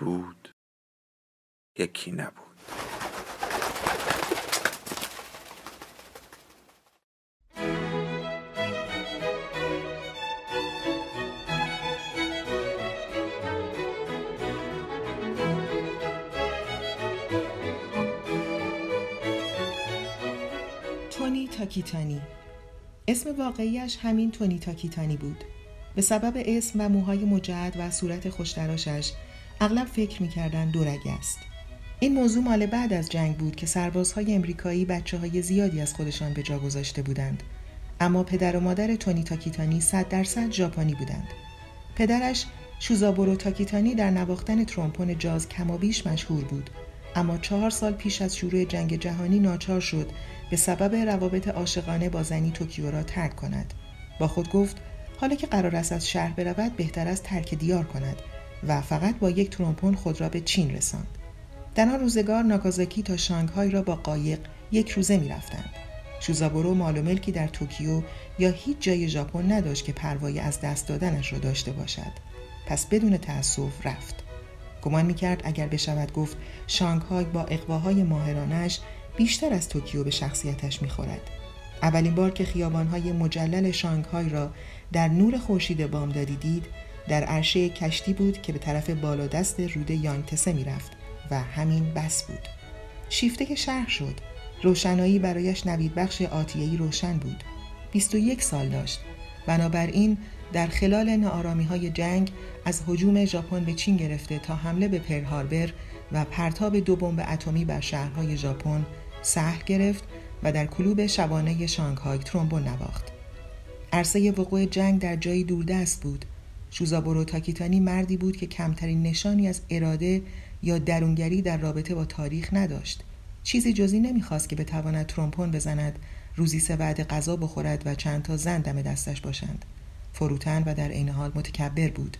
بود یکی نبود. تونی تاکیتانی. اسم واقعیش همین تونی تاکیتانی بود. به سبب اسم و موهای مجعد و صورت خوشتراشش اغلب فکر می‌کردن دورگ است. این موضوع مال بعد از جنگ بود که سربازهای امریکایی بچه های زیادی از خودشان به جا گذاشته بودند. اما پدر و مادر تونی تاکیتانی صد درصد ژاپنی بودند. پدرش شوزابورو تاکیتانی در نواختن ترومپون جاز کمابیش مشهور بود. اما چهار سال پیش از شروع جنگ جهانی ناچار شد به سبب روابط عاشقانه با زنی توکیو را ترک کند. با خود گفت حالا که قرار است از شهر برود بهتر است ترک دیار کند. و فقط با یک ترومبون خود را به چین رساند. در آن روزگار ناگازاکی تا شانگهای را با قایق یک روزه می رفتند. شوزابورو مال و ملکی در توکیو یا هیچ جای ژاپن نداشت که پروایی از دست دادنش را داشته باشد. پس بدون تأسف رفت. گمان می‌کرد اگر بشود گفت شانگهای با اغواهای ماهرانه‌اش بیشتر از توکیو به شخصیتش می‌خورد. اولین بار که خیابانهای مجلل شانگهای را در نور خورشید بامدادی دید در عرشه کشتی بود که به طرف بالادست رود یانگتسه می‌رفت و همین بس بود. شیفته که شهر شد. روشنایی برایش نوید بخش آتیهی روشن بود. 21 سال داشت. بنابراین در خلال نارامی های جنگ از حجوم ژاپن به چین گرفته تا حمله به پرل هاربر و پرتاب دو بمب اتمی بر شهرهای ژاپن سهل گرفت و در کلوب شبانه شانگهای ترومبون نواخت. عرصه وقوع جنگ در جایی دوردست بود. شوزابورو تاکیتانی مردی بود که کمترین نشانی از اراده یا درونگری در رابطه با تاریخ نداشت. چیزی جزی نمی‌خواست که بتواند ترومپون بزند روزی سه وعده غذا بخورد و چند تا زن دم دستش باشند. فروتن و در عین حال متکبر بود.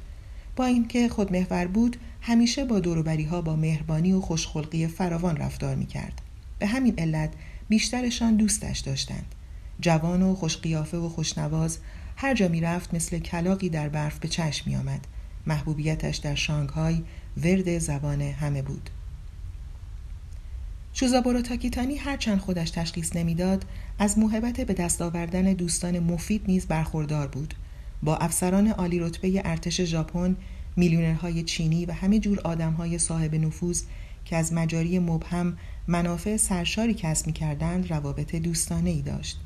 با اینکه خودمحور بود همیشه با دوروبری ها با مهربانی و خوشخلقی فراوان رفتار می‌کرد. به همین علت بیشترشان دوستش داشتند. جوان و خوشقیافه و خوشنواز هر جا می رفت مثل کلاقی در برف به چشم می آمد. محبوبیتش در شانگهای ورد زبان همه بود. شوزابورو تاکیتانی هرچند خودش تشخیص نمی‌داد از محبت به دست آوردن دوستان مفید نیز برخوردار بود با افسران عالی رتبه ارتش ژاپن میلیونرهای چینی و همه جور آدمهای صاحب نفوذ که از مجاری مبهم منافع سرشاری کسب می کردند روابط دوستانه ای داشت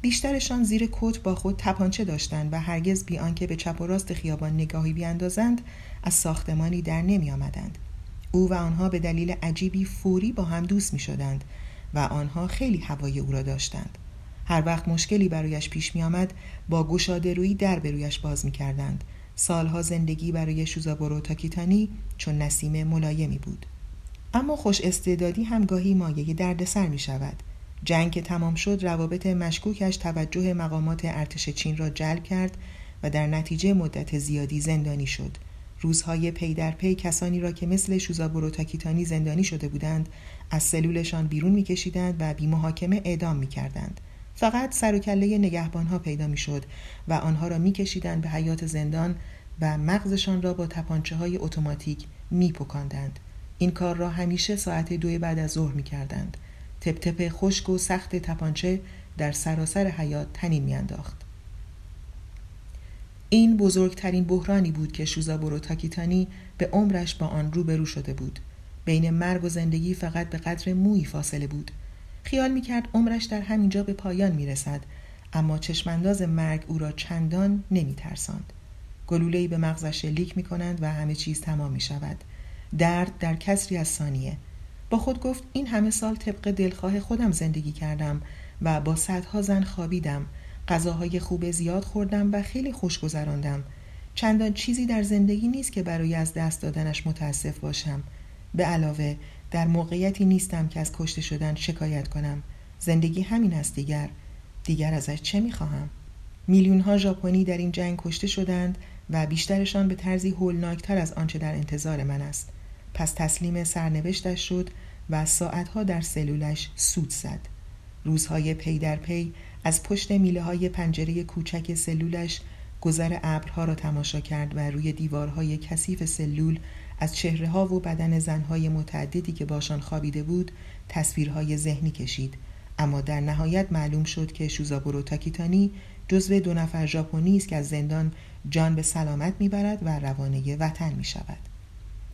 بیشترشان زیر کت با خود تپانچه داشتند و هرگز بی آنکه به چپ و راست خیابان نگاهی بیاندازند از ساختمانی در نمی آمدند. او و آنها به دلیل عجیبی فوری با هم دوست می شدند و آنها خیلی هوای او را داشتند. هر وقت مشکلی برایش پیش می آمد با گشاده روی در به رویش باز می کردند. سالها زندگی برای شوزابورو تاکیتانی چون نسیم ملایمی بود. اما خوش استعدادی هم گاهی مایه دردسر می شود. جنگ که تمام شد روابط مشکوکش توجه مقامات ارتش چین را جلب کرد و در نتیجه مدت زیادی زندانی شد. روزهای پی در پی کسانی را که مثل شوزابورو تاکیتانی زندانی شده بودند از سلولشان بیرون میکشیدند و بی محاکمه اعدام می‌کردند. فقط سر و کله نگهبانها پیدا می‌شد و آنها را میکشیدند به حیات زندان و مغزشان را با تپانچه های اتوماتیک میپکاندند. این کار را همیشه ساعت دو بعد از ظهر می‌کردند. تپ تپ خشک و سخت تپانچه در سراسر حیات تنین میانداخت. این بزرگترین بحرانی بود که شوزابورو تاکیتانی به عمرش با آن روبرو شده بود. بین مرگ و زندگی فقط به قدر موی فاصله بود. خیال می‌کرد عمرش در همینجا به پایان می‌رسد اما چشمانداز مرگ او را چندان نمیترساند. گلولهای به مغزش لیک می‌کنند و همه چیز تمام می شود. درد در کسری از ثانیه. با خود گفت این همه سال طبق دلخواه خودم زندگی کردم و با صدها زن خوابیدم. غذاهای خوب زیاد خوردم و خیلی خوش گذراندم. چندان چیزی در زندگی نیست که برای از دست دادنش متاسف باشم. به علاوه در موقعیتی نیستم که از کشته شدن شکایت کنم. زندگی همین است دیگر. دیگر ازش چه می‌خواهم؟ میلیون ها ژاپنی در این جنگ کشته شدند و بیشترشان به طرزی هولناکتر از آنچه در انتظار من است. پس تسلیم سرنوشتش شد و ساعتها در سلولش سود زد روزهای پی در پی از پشت میله های پنجره کوچک سلولش گذر ابرها را تماشا کرد و روی دیوارهای کثیف سلول از چهره ها و بدن زنهای متعددی که باشان خوابیده بود تصویرهای ذهنی کشید اما در نهایت معلوم شد که شوزابورو تاکیتانی جزو دو نفر ژاپنی است که از زندان جان به سلامت می‌برد و روانه وطن می شود.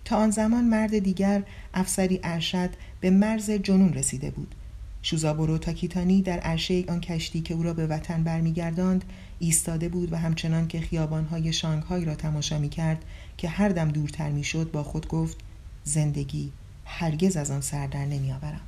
تا آن زمان مرد دیگر افسری ارشد به مرز جنون رسیده بود شوزابورو تاکیتانی در عرشه آن کشتی که او را به وطن برمیگرداند ایستاده بود و همچنان که خیابانهای شانگهای را تماشا می کرد که هر دم دورتر می شد با خود گفت زندگی هرگز از آن سر در نمی آورم.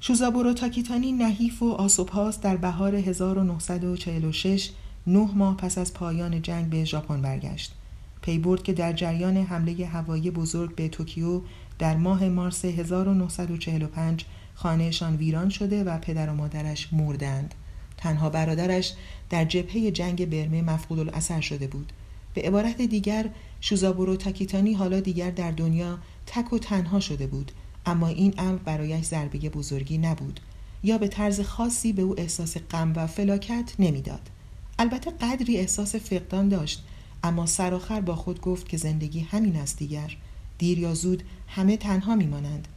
شوزابورو تاکیتانی نحیف و آسوبهاست در بهار 1946 نه ماه پس از پایان جنگ به ژاپن برگشت. پی برد که در جریان حمله هوایی بزرگ به توکیو در ماه مارس 1945 خانهشان ویران شده و پدر و مادرش مردند. تنها برادرش در جبهه جنگ برمه مفقود الاثر شده بود. به عبارت دیگر شوزابورو تاکیتانی حالا دیگر در دنیا تک و تنها شده بود اما این امر برایش ضربه بزرگی نبود یا به طرز خاصی به او احساس غم و فلاکت نمی‌داد البته قدری احساس فقدان داشت اما سرآخر با خود گفت که زندگی همین است دیگر. دیر یا زود همه تنها میمانند.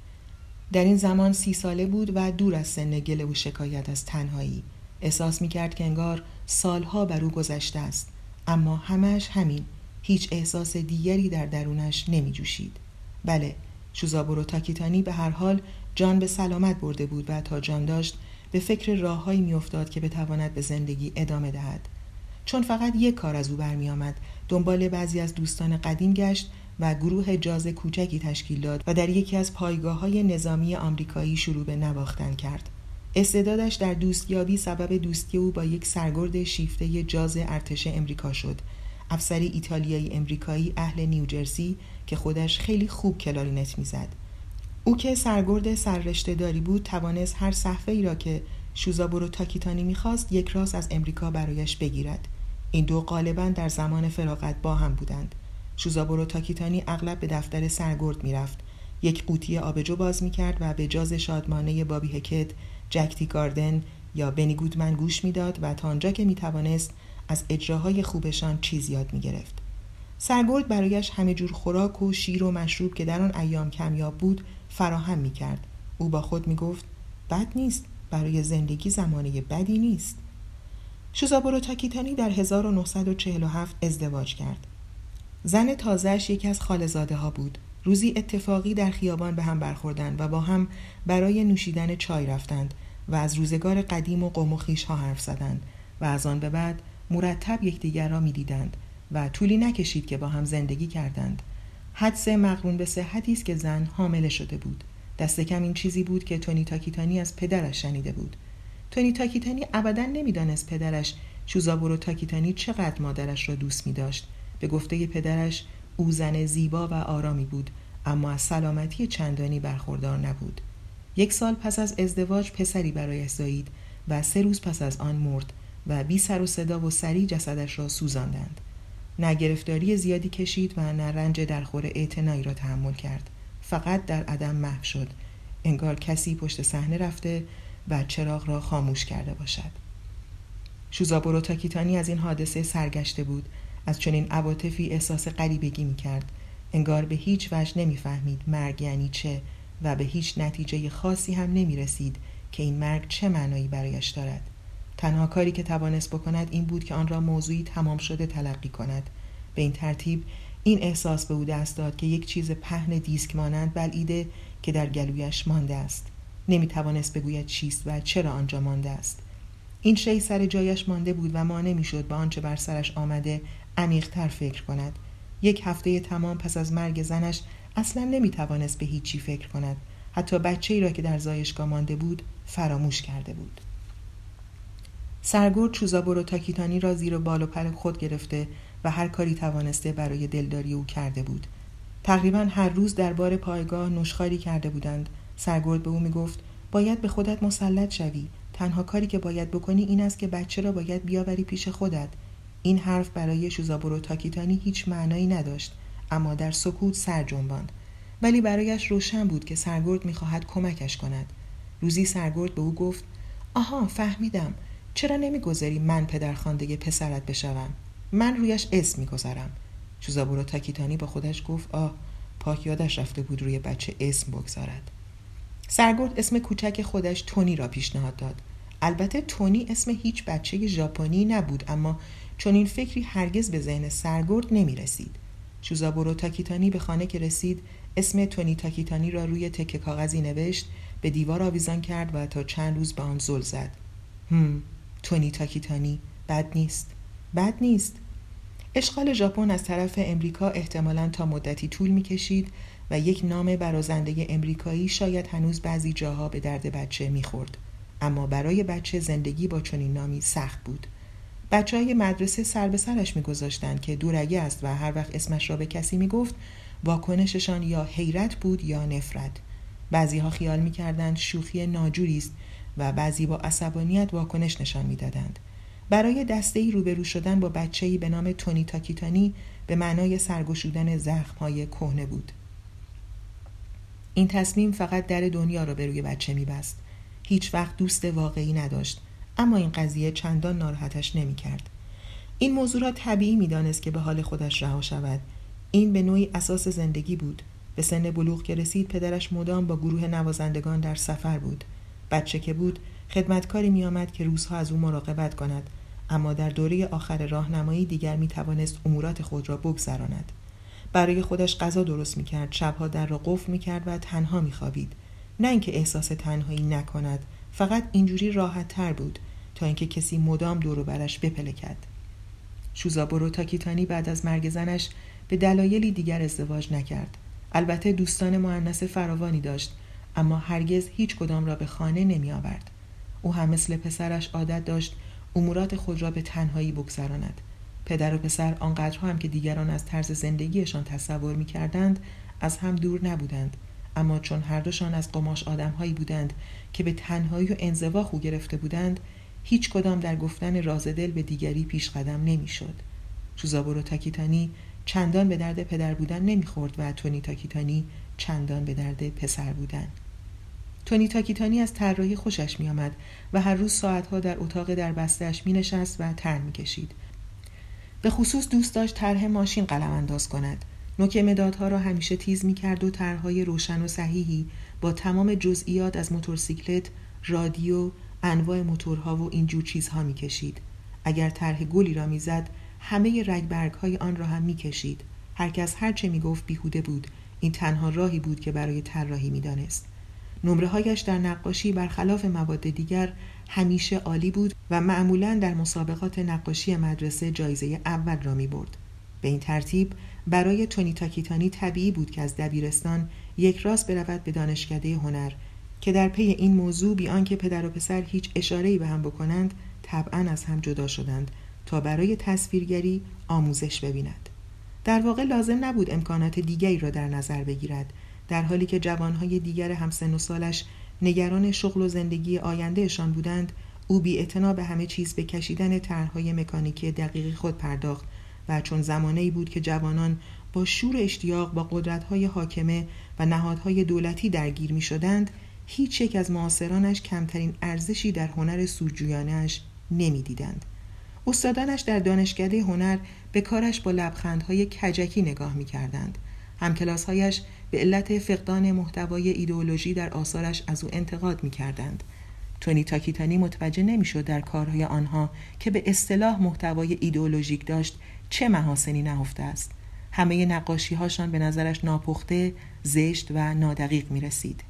در این زمان سی ساله بود و دور از سن گله و شکایت از تنهایی. احساس می‌کرد که انگار سالها بر او گذشته است. اما همش همین. هیچ احساس دیگری در درونش نمی جوشید. بله شوزابورو تاکیتانی به هر حال جان به سلامت برده بود و تا جان داشت به فکر راههایی میافتاد که بتواند به زندگی ادامه دهد. چون فقط یک کار از او برمیآمد. دنبال بعضی از دوستان قدیم گشت و گروه جاز کوچکی تشکیل داد و در یکی از پایگاه های نظامی آمریکایی شروع به نواختن کرد. استعدادش در دوستیابی سبب دوستی او با یک سرگرد شیفته جاز ارتش امریکا شد. افسری ایتالیایی امریکایی اهل نیوجرسی که خودش خیلی خوب کلارینت می‌زد. او که سرگرد سررشته داری بود توانست هر صحفه ای را که شوزابورو تاکیتانی می‌خواست یک راست از امریکا برایش بگیرد. این دو غالبا در زمان فراغت با هم بودند. شوزابورو تاکیتانی اغلب به دفتر سرگرد می‌رفت. یک قوطی آبجو باز می‌کرد و به جاز شادمانه بابی هکت جکتی گاردن یا بنی گودمن گوش می‌داد و تا آنجا که می‌توانست از اجراهای خوبشان چیز یاد می‌گرفت. سرگرد برایش همه جور خوراک و شیر و مشروب که در آن ایام کمیاب بود فراهم می‌کرد. او با خود می‌گفت بد نیست برای زندگی زمانه بدی نیست. شوزابورو تاکیتانی در 1947 ازدواج کرد. زن تازهش یکی از خالزاده ها بود. روزی اتفاقی در خیابان به هم برخوردند و با هم برای نوشیدن چای رفتند و از روزگار قدیم و قوم و خیش ها حرف زدند و از آن به بعد مرتب یکدیگر را می‌دیدند و طولی نکشید که با هم زندگی کردند. حدس مقرون به صحتی است که زن حامله شده بود. دست کم این چیزی بود که تونی تاکیتانی از پدرش شنیده بود. تونی تاکیتانی ابدا نمی‌دانست پدرش شوزابورو تاکیتانی چقدر مادرش را دوست می داشت به گفته پدرش او زن زیبا و آرامی بود اما از سلامتی چندانی برخوردار نبود. یک سال پس از ازدواج پسری برایش زایید و سه روز پس از آن مرد و بی سر و صدا و سری جسدش را سوزاندند. نه گرفتاری زیادی کشید و نه رنج درخور اعتنایی را تحمل کرد. فقط در عدم محو شد. انگار کسی پشت صحنه رفته و چراغ را خاموش کرده باشد. شوزابورو تاکیتانی از این حادثه سرگشته بود. از چنین عواطفی احساس غریبگی می‌کرد. انگار به هیچ وجه نمی‌فهمید مرگ یعنی چه و به هیچ نتیجه خاصی هم نمی رسید که این مرگ چه معنایی برایش دارد. تنها کاری که توانست بکند این بود که آن را موضوعی تمام شده تلقی کند. به این ترتیب این احساس به او دست داد که یک چیز پهن دیسک مانند بلعیده که در گلویش مانده است. نمی توانست بگوید چیست و چرا آنجا مانده است. این شی سر جایش مانده بود و ما نمی‌شد به آنچه بر سرش آمده عمیقتر فکر کند. یک هفته تمام پس از مرگ زنش اصلا نمی توانست به هیچی فکر کند. حتی بچه ای را که در زایشگاه مانده بود فراموش کرده بود. سرگرد چوزابورو تاکیتانی را زیر بال و پر خود گرفته و هر کاری توانسته برای دلداری او کرده بود. تقریبا هر روز در بار پایگاه نشخاری کرده بودند. سرگرد به او می‌گفت باید به خودت مسلط شوی. تنها کاری که باید بکنی این است که بچه را باید بیاوری پیش خودت. این حرف برای شوزابورو تاکیتانی هیچ معنایی نداشت اما در سکوت سر جنباند. ولی برایش روشن بود که سرگرد می‌خواهد کمکش کند. روزی سرگرد به او گفت آها فهمیدم. چرا نمی‌گذاری من پدرخوانده پسرت بشوم؟ من رویش اسم می‌گذارم. شوزابورو تاکیتانی با خودش گفت آه پاک یادش رفته بود روی بچه اسم بگذارد. سرگرد اسم کوچک خودش تونی را پیشنهاد داد. البته تونی اسم هیچ بچه ژاپنی نبود اما چون این فکری هرگز به ذهن سرگرد نمی رسید. شوزابورو تاکیتانی به خانه که رسید اسم تونی تاکیتانی را روی تکه کاغذی نوشت به دیوار آویزان کرد و تا چند روز به آن زل زد. هم تونی تاکیتانی بد نیست. بد نیست؟ اشغال ژاپن از طرف امریکا احتمالا تا مدتی طول می‌کشید و یک نام برازنده امریکایی شاید هنوز بعضی جاها به درد بچه می‌خورد. اما برای بچه زندگی با چنین نامی سخت بود. بچه های مدرسه سر به سرش میگذاشتند که دورگه است و هر وقت اسمش را به کسی می‌گفت واکنششان یا حیرت بود یا نفرت. بعضی ها خیال می‌کردند شوخی ناجوری است و بعضی با عصبانیت واکنش نشان می‌دادند. برای دسته ای روبرو شدن با بچه به نام تونی تاکیتانی به معنای سرگشودن زخم های کهنه بود. این تصمیم فقط در دنیا را به روی بچه میبست. هیچ وقت دوست واقعی نداشت اما این قضیه چندان ناراحتش نمی‌کرد. این موضوع را طبیعی می‌دانست که به حال خودش رها شود. این به نوعی اساس زندگی بود. به سن بلوغ که رسید پدرش مدام با گروه نوازندگان در سفر بود. بچه که بود خدمتکاری میآمد که روزها از او مراقبت کند اما در دوره آخر راهنمایی دیگر می توانست امورات خود را بگذراند. برای خودش غذا درست می کرد شبها در را قفل می کرد و تنها می خوابید نه اینکه احساس تنهایی نکند فقط اینجوری راحت تر بود تا اینکه کسی مدام دور برش بپلکد شوزابورو تاکیتانی بعد از مرگ زنش به دلایلی دیگر ازدواج نکرد. البته دوستان معنس فراوانی داشت اما هرگز هیچ کدام را به خانه نمی آورد. او هم مثل پسرش عادت داشت امورات خود را به تنهایی بگذراند. پدر و پسر آنقدرها هم که دیگران از طرز زندگیشان تصور می کردند از هم دور نبودند اما چون هر دوشان از قماش آدمهایی بودند که به تنهایی و انزوا خو گرفته بودند هیچ کدام در گفتن راز دل به دیگری پیش قدم نمی‌شد. چوزابورو تاکیتانی چندان به درد پدر بودن نمی‌خورد و تونی تاکیتانی چندان به درد پسر بودن تونی تاکیتانی از طراحی خوشش میآمد و هر روز ساعتها در اتاق در بستهاش می نشست و تر می کشید. به خصوص دوست داشت طرح ماشین قلم انداز کند. نوک مدادها را همیشه تیز می کرد و طرحهای روشن و صحیحی با تمام جزئیات از موتورسیکلت، رادیو، انواع موتورها و اینجور چیزها می کشید. اگر طرح گلی را می‌زد همه رگبرگ های آن را هم می کشید. هرکس هرچه می گفت بیهوده بود. این تنها راهی بود که برای طراحی می دانست. نمره هایش در نقاشی برخلاف مواد دیگر همیشه عالی بود و معمولا در مسابقات نقاشی مدرسه جایزه اول را می برد. به این ترتیب برای تونی تاکیتانی طبیعی بود که از دبیرستان یک راست برود به دانشکده هنر که در پی این موضوع بی آنکه پدر و پسر هیچ اشاره‌ای به هم بکنند طبعا از هم جدا شدند تا برای تصویرگری آموزش ببیند در واقع لازم نبود امکانات دیگری را در نظر بگیرد در حالی که جوانهای دیگر همسن و سالش نگران شغل و زندگی آیندهشان بودند او بی به همه چیز به کشیدن طرحهای مکانیکی دقیقی خود پرداخت و چون زمانه بود که جوانان با شور اشتیاق با قدرتهای حاکمه و نهادهای دولتی درگیر می شدند هیچ یک از معاصرانش کمترین ارزشی در هنر سوجویانش نمی دیدند. استادانش در دانشکده هنر به کارش با لبخندهای کجکی نگاه می کردند. همکلاسهایش به علت فقدان محتوای ایدئولوژی در آثارش از او انتقاد می کردند. تونی تاکیتانی متوجه نمی‌شد در کارهای آنها که به اصطلاح محتوای ایدئولوژیک داشت چه محاسنی نهفته است. همه نقاشی هاشان به نظرش ناپخته، زشت و نادقیق می رسید.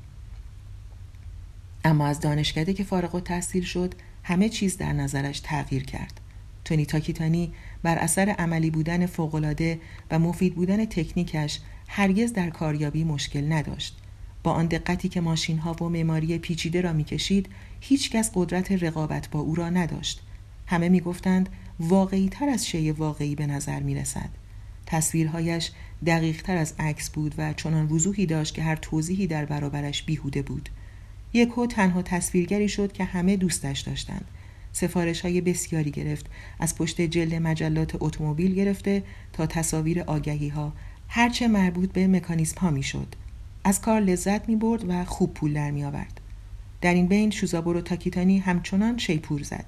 اما از دانشکده که فارغ و تحصیل شد همه چیز در نظرش تغییر کرد. تونی تاکیتانی بر اثر عملی بودن فوقالعاده و مفید بودن تکنیکش هرگز در کاریابی مشکل نداشت. با آن دقتی که ماشین ها و معماری پیچیده را می‌کشید هیچکس قدرت رقابت با او را نداشت همه می‌گفتند واقعی تر از شی واقعی به نظر می رسد. تصویرهایش دقیق تر از عکس بود و چنان وضوحی داشت که هر توضیحی در برابرش بیهوده بود. یکو تنها تصویرگری شد که همه دوستش داشتند. سفارش های بسیاری گرفت از پشت جلد مجلات اتومبیل گرفته تا تصاویر آگهی ها هرچه مربوط به مکانیسم ها می شد. از کار لذت می برد و خوب پول در می آورد. در این بین شوزابورو تاکیتانی همچنان شیپور زد.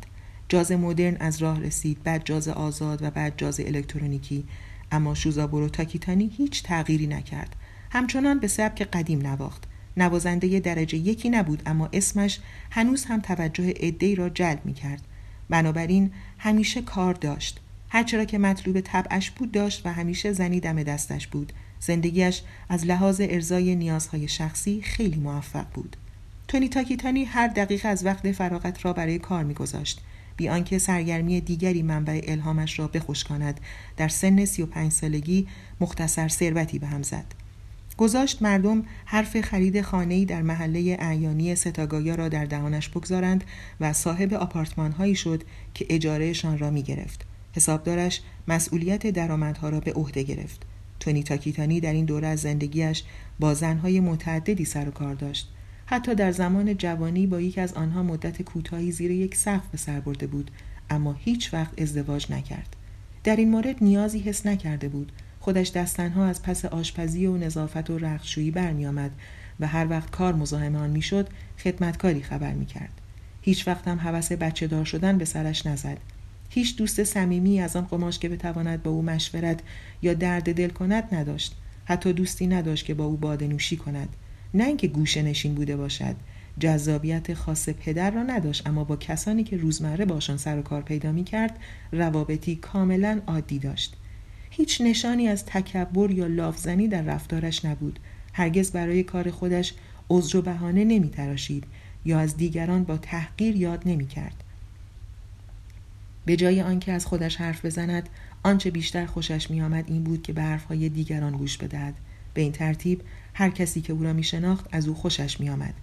جاز مدرن از راه رسید بعد جاز آزاد و بعد جاز الکترونیکی اما شوزابورو تاکیتانی هیچ تغییری نکرد همچنان به سبک قدیم نواخت نوازنده درجه یکی نبود اما اسمش هنوز هم توجه عدهای را جلب می کرد. بنابراین همیشه کار داشت. هرچرا که مطلوب طبعش بود داشت و همیشه زنی دم دستش بود. زندگیش از لحاظ ارزای نیازهای شخصی خیلی موفق بود. تونی تاکیتانی هر دقیقه از وقت فراغت را برای کار میگذاشت بی آنکه سرگرمی دیگری منبع الهامش را بخشکاند در سن 35 سالگی مختصر ثروتی به هم زد گذاشت مردم حرف خرید خانه‌ای در محله اعیانی ستاگایا را در دهانش بگذارند و صاحب آپارتمان هایی شد که اجارهشان را می گرفت. حسابدارش مسئولیت درآمدها را به عهده گرفت. تونی تاکیتانی در این دوره از زندگیش با زنهای متعددی سر و کار داشت. حتی در زمان جوانی با یک از آنها مدت کوتاهی زیر یک سقف به سر برده بود اما هیچ وقت ازدواج نکرد. در این مورد نیازی حس نکرده بود خودش دستنها از پس آشپزی و نظافت و رخشویی برمیآمد و هر وقت کار مزاحم آن می‌شد خدمتکاری خبر می‌کرد هیچ وقت هم هوس بچه دار شدن به سرش نزد هیچ دوست صمیمی از آن قماش که بتواند با او مشورت یا درد دل کند نداشت. حتی دوستی نداشت که با او باده نوشی کند. نه اینکه گوشه نشین بوده باشد. جذابیت خاص پدر را نداشت اما با کسانی که روزمره باشان سر و کار پیدا می کرد روابطی کاملا عادی داشت. هیچ نشانی از تکبر یا لافزنی در رفتارش نبود. هرگز برای کار خودش عذر و بهانه نمی تراشید یا از دیگران با تحقیر یاد نمی کرد. به جای آنکه از خودش حرف بزند آنچه بیشتر خوشش می آمد این بود که به حرفهای دیگران گوش بدهد به این ترتیب هر کسی که او را می شناخت از او خوشش می آمد.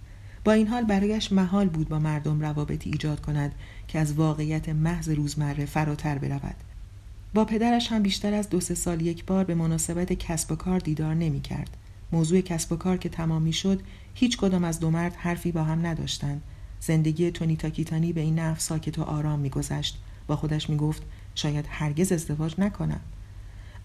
با این حال برایش محال بود با مردم روابطی ایجاد کند که از واقعیت محض روزمره فراتر برود با پدرش هم بیشتر از دو سه سال یک بار به مناسبت کسب و کار دیدار نمی کرد. موضوع کسب و کار که تمام می شد هیچ کدام از دو مرد حرفی با هم نداشتند. زندگی تونی تاکیتانی به این نفس ساکت و آرام میگذشت با خودش می گفت شاید هرگز ازدواج نکنم.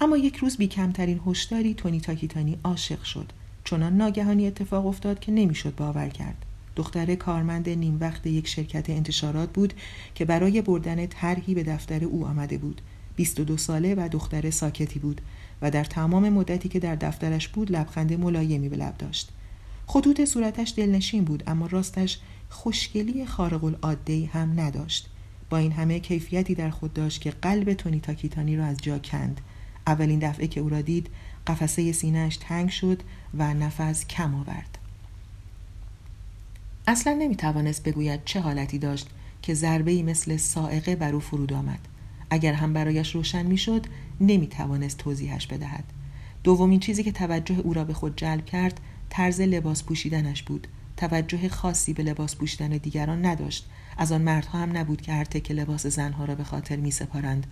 اما یک روز بی کمترین هشداری تونی تاکیتانی عاشق شد. چنان ناگهانی اتفاق افتاد که نمی‌شد باور کرد. دختر کارمند نیم وقت یک شرکت انتشارات بود که برای بردن طرحی به دفتر او آمده بود. 22 ساله و دختر ساکتی بود و در تمام مدتی که در دفترش بود لبخند ملایمی به لب داشت. خطوط صورتش دلنشین بود اما راستش خوشگلی خارق العاده هم نداشت. با این همه کیفیتی در خود داشت که قلب تونی تاکیتانی را از جا کند. اولین دفعه که او را دید قفسه سینهش تنگ شد و نفس کم آورد. اصلا نمی توانست بگوید چه حالتی داشت که ضربه مثل سائقه بر او فرود آمد. اگر هم برایش روشن می‌شد نمی توانست توضیحش بدهد. دومین چیزی که توجه او را به خود جلب کرد طرز لباس پوشیدنش بود. توجه خاصی به لباس پوشیدن دیگران نداشت. از آن مردها هم نبود که هر تک لباس زنها را به خاطر می سپارند.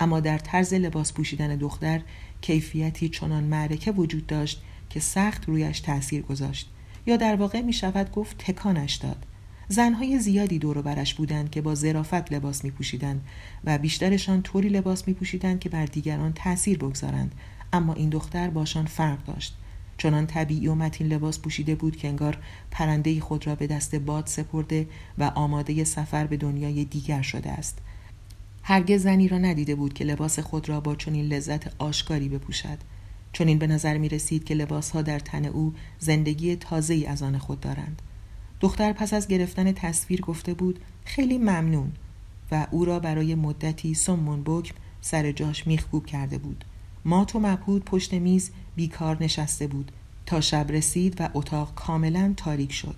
اما در طرز لباس پوشیدن دختر کیفیتی چنان معرکه وجود داشت که سخت رویش تاثیر گذاشت. یا در واقع می شود گفت تکانش داد. زنهای زیادی دور برش بودند که با ظرافت لباس می پوشیدند و بیشترشان طوری لباس می پوشیدند که بر دیگران تأثیر بگذارند. اما این دختر باشان فرق داشت. چنان طبیعی و متین لباس پوشیده بود که انگار پرنده خود را به دست باد سپرده و آماده سفر به دنیای دیگر شده است. هرگز زنی را ندیده بود که لباس خود را با چنین لذت آشکاری بپوشد. چنین به نظر می رسید که لباسها در تن او زندگی تازه‌ای از آن خود دارند. دختر پس از گرفتن تصویر گفته بود خیلی ممنون و او را برای مدتی سمون بکم سر جاش میخکوب کرده بود. مات و مبهود پشت میز بیکار نشسته بود. تا شب رسید و اتاق کاملا تاریک شد.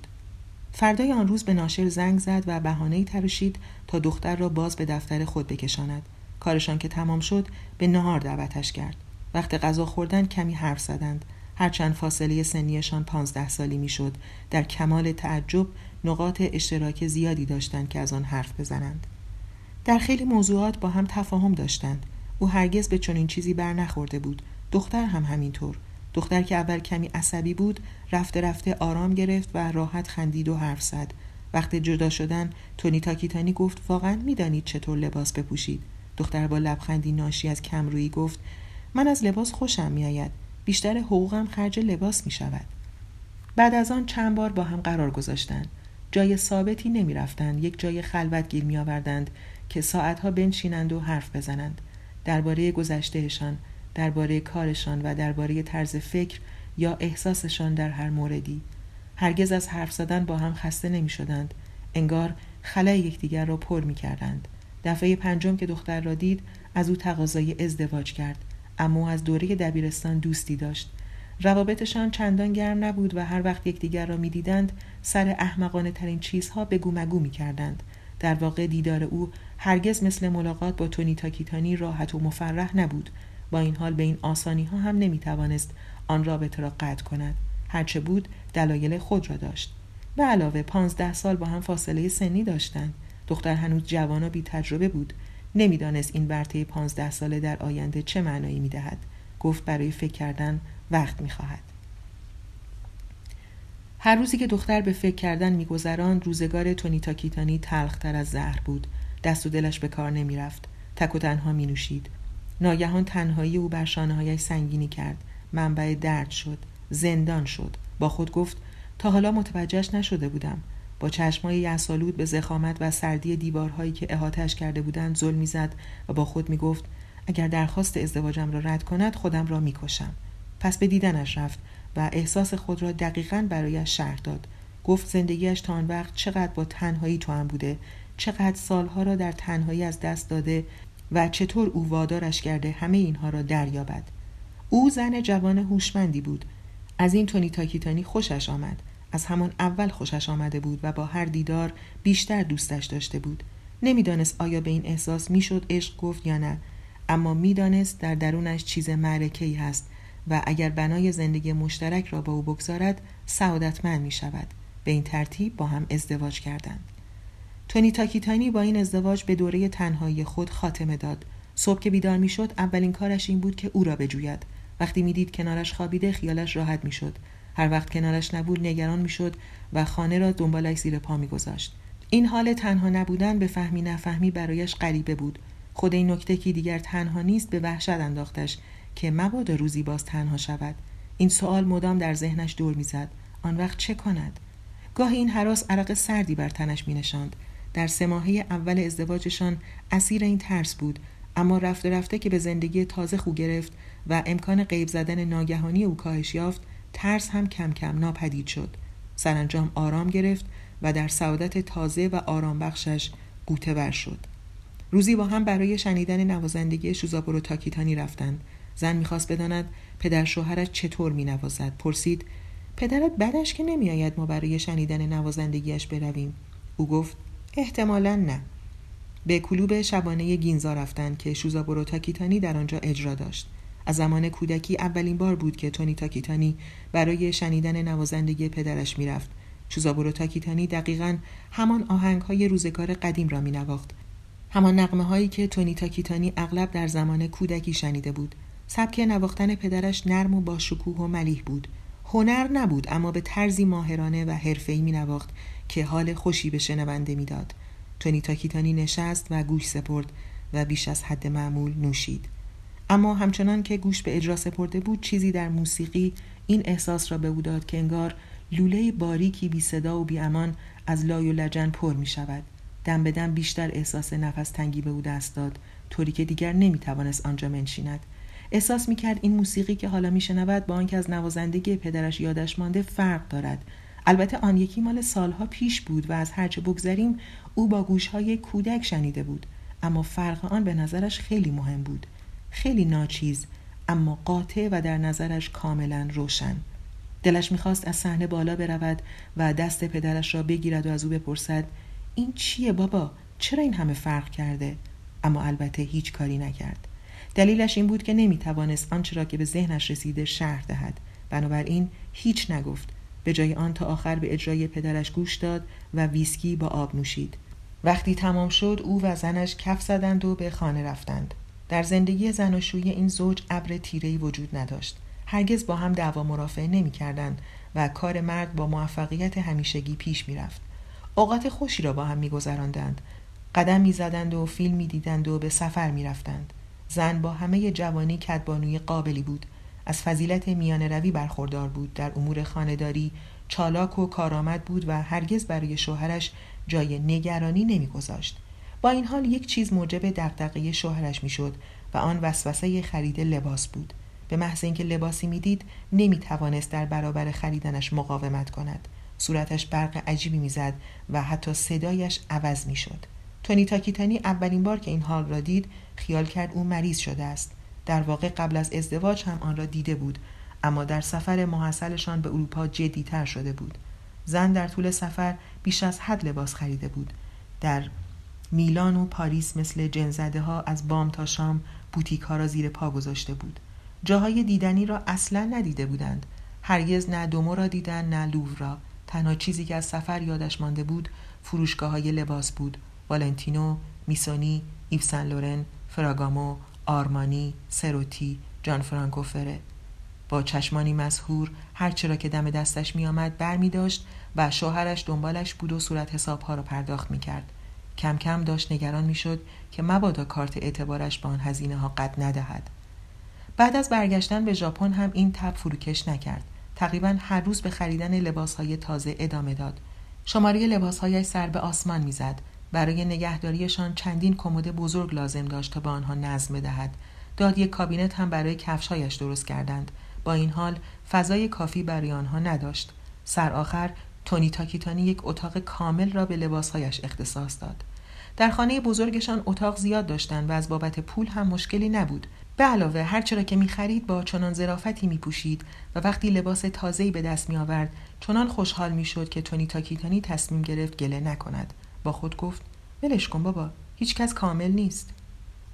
فردای آن روز به ناشر زنگ زد و بهانه‌ای تراشید تا دختر را باز به دفتر خود بکشاند. کارشان که تمام شد به نهار دعوتش کرد. وقت غذا خوردن کمی حرف زدند. هرچند فاصله سنیشان پانزده سالی می‌شد در کمال تعجب نقاط اشتراک زیادی داشتند که از آن حرف بزنند. در خیلی موضوعات با هم تفاهم داشتند. او هرگز به چنین چیزی بر نخورده بود دختر هم همینطور دختر که اول کمی عصبی بود رفته رفته آرام گرفت و راحت خندید و حرف زد وقتی جدا شدن تونی تاکیتانی گفت واقعا می‌دانید چطور لباس بپوشید دختر با لبخندی ناشی از کمرویی گفت من از لباس خوشم میآید بیشتر حقوقم خرج لباس می شود. بعد از آن چند بار با هم قرار گذاشتند. جای ثابتی نمی رفتند. یک جای خلوت گیر می آوردند که ساعتها بنشینند و حرف بزنند. درباره گذشتهشان، درباره کارشان و درباره طرز فکر یا احساسشان در هر موردی. هرگز از حرف زدن با هم خسته نمی شدند. انگار خلای یکدیگر را پر می کردند. دفعه پنجم که دختر را دید از او تقاضای ازدواج کرد. اما از دوره دبیرستان دوستی داشت روابطشان چندان گرم نبود و هر وقت یکدیگر را می‌دیدند سر احمقانه ترین چیزها به مگو می کردند. در واقع دیدار او هرگز مثل ملاقات با تونی تاکیتانی راحت و مفرح نبود. با این حال به این آسانی ها هم نمی توانست آن رابطه را قطع کند. هرچه بود دلایل خود را داشت. به علاوه پانزده سال با هم فاصله سنی داشتند. دختر هنوز جوان و بی تجربه بود. نمی‌دانست این برته پانزده ساله در آینده چه معنایی می‌دهد. گفت برای فکر کردن وقت می‌خواهد. هر روزی که دختر به فکر کردن میگذراند روزگار تونی تاکیتانی تلختر از زهر بود. دست و دلش به کار نمی‌رفت. تک و تنها می نوشید ناگهان تنهایی او بر شانه سنگینی کرد. منبع درد شد. زندان شد. با خود گفت تا حالا متوجهش نشده بودم. با چشمای یسالود به زخامت و سردی دیوارهایی که احاتش کرده بودند ظلم می‌زد و با خود می‌گفت اگر درخواست ازدواجم را رد کند خودم را می‌کشم. پس به دیدنش رفت. و احساس خود را دقیقا برایش شرح داد. گفت زندگیش تا آن وقت چقدر با تنهایی تو هم بوده چقدر سالها را در تنهایی از دست داده و چطور او وادارش کرده همه اینها را دریابد. او زن جوان هوشمندی بود. از این تونی تاکیتانی خوشش آمد. از همان اول خوشش آمده بود و با هر دیدار بیشتر دوستش داشته بود. نمی‌دانست آیا به این احساس می‌شد عشق گفت یا نه اما می‌دانست در درونش چیز معرکه هست و اگر بنای زندگی مشترک را با او بگذارد سعادتمند می شود به این ترتیب با هم ازدواج کردند. تونی تاکیتانی با این ازدواج به دوره تنهایی خود خاتمه داد. صبح که بیدار می‌شد اولین کارش این بود که او را بجوید. وقتی می‌دید کنارش خوابیده خیالش راحت می‌شد. هر وقت کنارش نبود نگران می‌شد و خانه را دنبالش زیر پا میگذاشت. این حال تنها نبودن به فهمی نفهمی برایش غریبه بود. خود این نکته که دیگر تنها نیست به وحشت انداختش. که مبادا روزی باز تنها شود. این سوال مدام در ذهنش دور می‌زد. آن وقت چه کند؟ گاهی این حراس عرق سردی بر تنش می نشاند. در سه ماهه اول ازدواجشان اسیر این ترس بود. اما رفته رفته که به زندگی تازه خو گرفت و امکان غیب زدن ناگهانی او کاهش یافت ترس هم کم کم ناپدید شد. سرانجام آرام گرفت و در سعادت تازه و آرام بخشش قوته بر شد. روزی با هم برای شنیدن نوازندگی شوزاپورو تاکیتانی رفتند. زن می‌خواست بداند پدر شوهرش چطور مینوازد؟ پرسید پدرت بدش که نمیآید ما برای شنیدن نوازندگیش برویم؟ او گفت احتمالا نه. به کلوب شبانه گینزا رفتند که شوزابورو تاکیتانی در آنجا اجرا داشت. از زمان کودکی اولین بار بود که تونی تاکیتانی برای شنیدن نوازندگی پدرش می‌رفت. شوزابورو تاکیتانی دقیقا همان آهنگ های روزگار قدیم را می نواخت. همان نقمه هایی که تونی تاکیتانی اغلب در زمان کودکی شنیده بود. سبک نواختن پدرش نرم و با شکوه و ملیح بود هنر نبود اما به طرزی ماهرانه و حرفه‌ای می نواخت که حال خوشی به شنونده می‌داد. تونی تاکیتانی نشست و گوش سپرد و بیش از حد معمول نوشید. اما همچنان که گوش به اجرا سپرده بود چیزی در موسیقی این احساس را به او داد که انگار لوله باریکی بی صدا و بی امان از لای و لجن پر می شود. دم به دم بیشتر احساس نفس تنگی به او دست داد طوری که دیگر نمی توانست آنجا منشیند احساس می کرد این موسیقی که حالا می شنود با آنکه از نوازندگی پدرش یادش مانده فرق دارد. البته آن یکی مال سالها پیش بود و از هرچه بگذریم او با گوشهای کودک شنیده بود. اما فرق آن به نظرش خیلی مهم بود. خیلی ناچیز اما قاطع و در نظرش کاملا روشن. دلش می‌خواست از صحنه بالا برود و دست پدرش را بگیرد و از او بپرسد این چیه بابا؟ چرا این همه فرق کرده؟ اما البته هیچ کاری نکرد. دلیلش این بود که نمی‌توانست آنچه را که به ذهنش رسیده شرح دهد بنابراین هیچ نگفت به جای آن تا آخر به اجرای پدرش گوش داد و ویسکی با آب نوشید وقتی تمام شد او و زنش کف زدند و به خانه رفتند در زندگی زناشویی این زوج ابر تیرهی وجود نداشت هرگز با هم دعوا مرافعه نمی کردن و کار مرد با موفقیت همیشگی پیش می رفت. اوقات خوشی را با هم می گذراندند. قدم می زدند و فیلم می دیدند و به سفر می رفتند. زن با همه جوانی کدبانوی قابلی بود. از فضیلت میان روی برخوردار بود. در امور خانهداری چالاک و کارآمد بود و هرگز برای شوهرش جای نگرانی نمیگذاشت. با این حال یک چیز موجب دغدغه شوهرش می‌شد و آن وسوسه خرید لباس بود. به محض اینکه لباسی می‌دید نمی‌توانست در برابر خریدنش مقاومت کند. صورتش برق عجیبی می‌زد و حتی صدایش عوض می‌شد. تونی تاکیتانی اولین بار که این حال را دید خیال کرد او مریض شده است. در واقع قبل از ازدواج هم آن را دیده بود اما در سفر محصلشان به اروپا جدیتر شده بود. زن در طول سفر بیش از حد لباس خریده بود. در میلان و پاریس مثل جنزده ها از بام تا شام بوتیک ها را زیر پا گذاشته بود. جاهای دیدنی را اصلا ندیده بودند. هرگز نه دومو را دیدن نه لوور را. تنها چیزی که از سفر یادش مانده بود فروشگاه های لباس بود. والنتینو میسونی ایفسن لورن فراگامو آرمانی سروتی جان فرانکو فره با چشمانی مسهور هرچه را که دم دستش میآمد بر می داشت و شوهرش دنبالش بود و صورت حسابها را پرداخت می کرد. کم کم داشت نگران می شد که مبادا کارت اعتبارش به آن هزینه ها قد ندهد. بعد از برگشتن به ژاپن هم این تب فروکش نکرد. تقریبا هر روز به خریدن لباس های تازه ادامه داد. شماره لباس هایش سر به آسمان می‌زد. برای نگهداریشان چندین کمد بزرگ لازم داشت تا به آنها نظم بدهد. داد یک کابینت هم برای کفشهایش درست کردند. با این حال فضای کافی برای آنها نداشت. سر آخر تونی تاکیتانی یک اتاق کامل را به لباسهایش اختصاص داد. در خانه بزرگشان اتاق زیاد داشتند و از بابت پول هم مشکلی نبود. به علاوه هر چرا که می‌خرید با چنان ظرافتی میپوشید و وقتی لباس تازه‌ای به دست می آورد چنان خوشحال می‌شد که تونی تاکیتانی تصمیم گرفت گله نکند. با خود گفت ولش کن بابا هیچکس کامل نیست.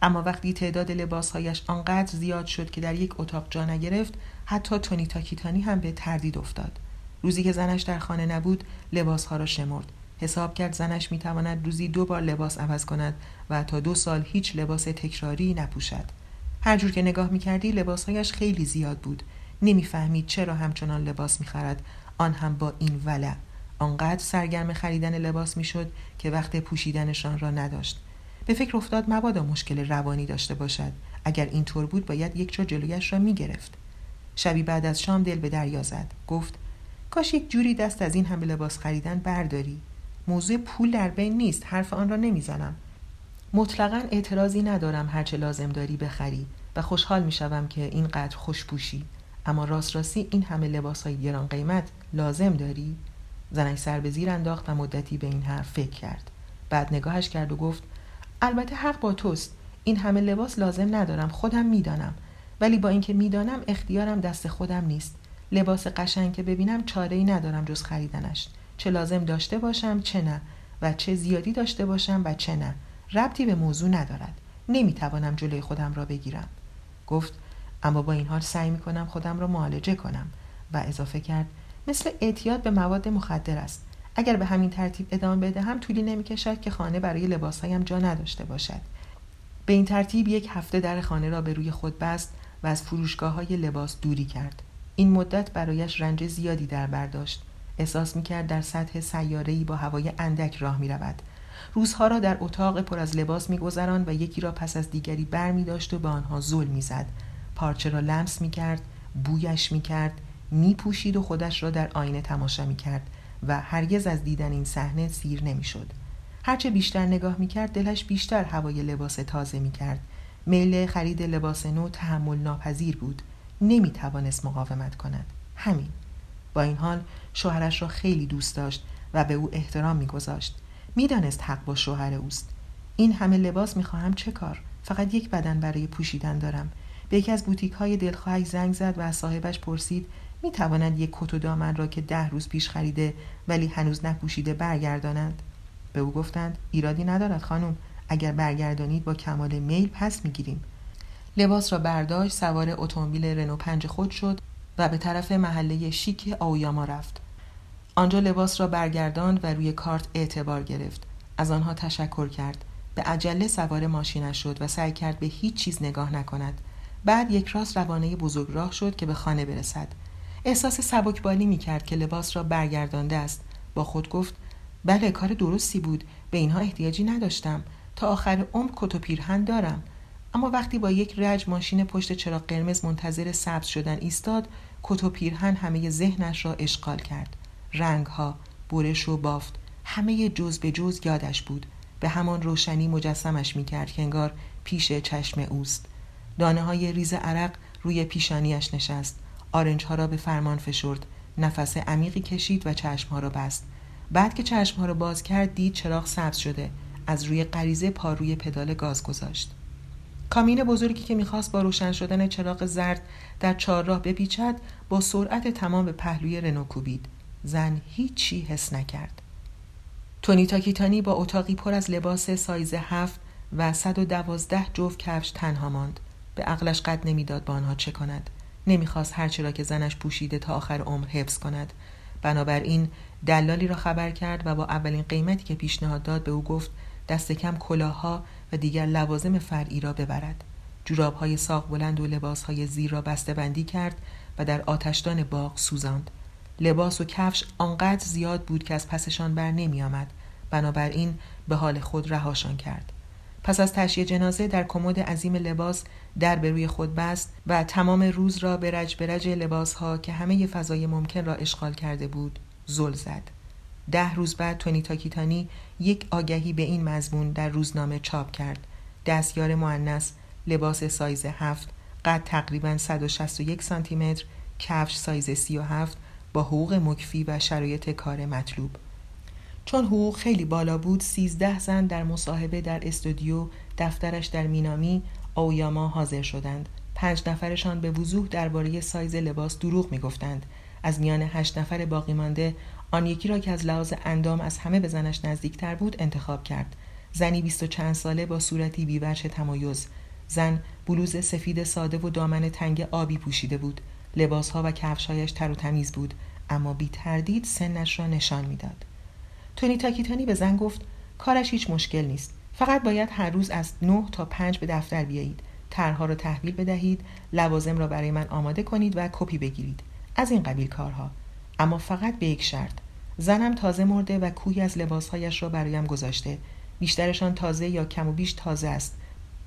اما وقتی تعداد لباسهایش آنقدر زیاد شد که در یک اتاق جا نگرفت حتی تونی تاکیتانی هم به تردید افتاد. روزی که زنش در خانه نبود لباسها را شمرد. حساب کرد زنش می‌تواند روزی دو بار لباس عوض کند و تا دو سال هیچ لباس تکراری نپوشد. هر جور که نگاه می‌کردی لباسهایش خیلی زیاد بود. نمی‌فهمید چرا همچنان لباس می‌خرد. آن هم با این ولع. آنقدر سرگرم خریدن لباس می‌شد که وقت پوشیدنشان را نداشت. به فکر افتاد مبادا مشکل روانی داشته باشد. اگر اینطور بود باید یک جا جلویش را می‌گرفت. شبی بعد از شام دل به دریا زد. گفت کاش یک جوری دست از این همه لباس خریدن برداری. موضوع پول در بین نیست. حرف آن را نمی‌زنم. مطلقا اعتراضی ندارم هرچه لازم داری بخری و خوشحال می‌شوم که اینقدر خوش پوشی اما راست راستی این همه لباس های گران قیمت لازم داری؟ زنش سر به زیر انداخت و مدتی به این حرف فکر کرد. بعد نگاهش کرد و گفت البته حق با توست. این همه لباس لازم ندارم خودم می‌دانم. ولی با اینکه می‌دانم اختیارم دست خودم نیست. لباس قشنگ که ببینم چاره ای ندارم جز خریدنش. چه لازم داشته باشم چه نه. و چه زیادی داشته باشم و چه نه. ربطی به موضوع ندارد. نمی‌توانم جلوی خودم را بگیرم. گفت اما با این حال سعی می‌کنم خودم را معالجه کنم. و اضافه کرد مثل اعتیاد به مواد مخدر است. اگر به همین ترتیب ادامه بدهم طولی نمی‌کشد که خانه برای لباسهایم جا نداشته باشد. به این ترتیب یک هفته در خانه را به روی خود بست و از فروشگاه های لباس دوری کرد. این مدت برایش رنج زیادی در برداشت احساس می‌کرد در سطح سیارهای با هوای اندک راه می‌رود. روزها را در اتاق پر از لباس میگذراند و یکی را پس از دیگری بر می داشت و به آنها زل می‌زد. پارچه را لمس می‌کرد بویش می‌کرد میپوشید و خودش را در آینه تماشا می‌کرد و هرگز از دیدن این صحنه سیر نمی‌شد. هرچه بیشتر نگاه می‌کرد دلش بیشتر هوای لباس تازه می‌کرد. میل خرید لباس نو تحمل ناپذیر بود. نمی‌توانست مقاومت کند. همین. با این حال شوهرش را خیلی دوست داشت و به او احترام میگذاشت. می‌دانست حق با شوهر اوست. این همه لباس می‌خواهم چه کار؟ فقط یک بدن برای پوشیدن دارم. به یکی از بوتیک های دلخواهش زنگ زد و از صاحبش پرسید می تواند یک کت و دامن را که ده روز پیش خریده ولی هنوز نپوشیده برگردانند به او گفتند ایرادی ندارد خانم اگر برگردانید با کمال میل پس می‌گیریم. لباس را برداشت سوار اتومبیل رنو پنج خود شد و به طرف محله شیک آویاما رفت. آنجا لباس را برگرداند و روی کارت اعتبار گرفت. از آنها تشکر کرد. به عجله سوار ماشینش شد و سعی کرد به هیچ چیز نگاه نکند. بعد یک راست روانه بزرگ راه شد که به خانه برسد. احساس سبکبالی می کرد که لباس را برگردانده است. با خود گفت بله کار درستی بود. به اینها احتیاجی نداشتم. تا آخر عمر کت و پیرهن دارم. اما وقتی با یک رج ماشین پشت چراغ قرمز منتظر سبز شدن ایستاد کت و پیرهن همه ذهنش را اشغال کرد. رنگها برش و بافت همه جز به جز یادش بود. به همان روشنی مجسمش می‌کرد که انگار پیش چشم اوست. دانه های ریز عرق روی پیشانیش نشست. آرنج ها را به فرمان فشرد. نفس عمیقی کشید و چشم ها را بست. بعد که چشم ها را باز کرد دید چراغ سبز شده. از روی غریزه پا روی پدال گاز گذاشت. کامین بزرگی که می‌خواست با روشن شدن چراغ زرد در چهارراه بپیچد با سرعت تمام به پهلوی رنو کوبید. زن هیچی حس نکرد. تونی تاکیتانی با اتاقی پر از لباس سایز هفت و صد و دوازده جفت کفش تنها ماند. به عقلش قد نمی‌داد با آنها چه کند. نمی‌خواست هرچه را که زنش پوشیده تا آخر عمر حفظ کند. بنابراین دلالی را خبر کرد و با اولین قیمتی که پیشنهاد داد به او گفت دست کم کلاهها و دیگر لوازم فرعی را ببرد. جوراب های ساق بلند و لباس های زیر را بسته بندی کرد و در آتشدان باغ سوزاند. لباس و کفش آنقدر زیاد بود که از پسشان بر نمی آمد بنابراین به حال خود رهاشان کرد. پس از تشییع جنازه در کمد عظیم لباس در به روی خود بست و تمام روز را به رج برج لباس ها که همه فضای ممکن را اشغال کرده بود زل زد. ده روز بعد تونی تاکیتانی یک آگهی به این مضمون در روزنامه چاپ کرد. دستیار معنس لباس سایز هفت قد تقریبا 161 سانتی متر کفش سایز 37 با حقوق مکفی و شرایط کار مطلوب. چون حقوق خیلی بالا بود سیزده زن در مصاحبه در استودیو دفترش در مینامی آویاما حاضر شدند. پنج نفرشان به وضوح درباره سایز لباس دروغ می‌گفتند. از میان هشت نفر باقی مانده آن یکی را که از لحاظ اندام از همه به زنش نزدیکتر بود انتخاب کرد. زنی بیست و چند ساله با صورتی بیورش تمایز. زن بلوز سفید ساده و دامن تنگ آبی پوشیده بود. لباسها و کفشهایش تر و تمیز بود اما بی تردید سنش را نشان می‌داد. تونی تاکیتانی به زن گفت کارش هیچ مشکل نیست. فقط باید هر روز از نه تا پنج به دفتر بیایید. طرحها را تحویل بدهید لوازم را برای من آماده کنید و کپی بگیرید. از این قبیل کارها. اما فقط به یک شرط. زنم تازه مرده و کوهی از لباسهایش را برایم گذاشته. بیشترشان تازه یا کم و بیش تازه است.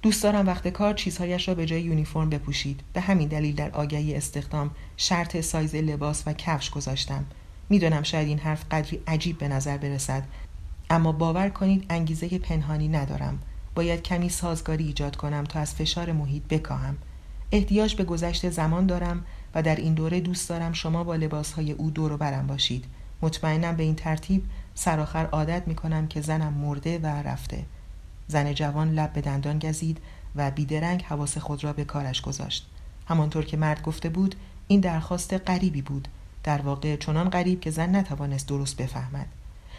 دوست دارم وقت کار چیزهایش را به جای یونیفرم بپوشید. به همین دلیل در آگهی استخدام شرط سایز لباس و کفش گذاشتم. می‌دانم شاید این حرف قدری عجیب به نظر برسد اما باور کنید انگیزه پنهانی ندارم. باید کمی سازگاری ایجاد کنم تا از فشار محیط بکاهم. احتیاج به گذشت زمان دارم و در این دوره دوست دارم شما با لباسهای او دور و برم باشید. مطمئنم به این ترتیب سرآخر عادت می کنم که زنم مرده و رفته. زن جوان لب به دندان گزید و بیدرنگ حواس خود را به کارش گذاشت. همانطور که مرد گفته بود این درخواست غریبی بود. در واقع چنان غریب که زن نتوانست درست بفهمد.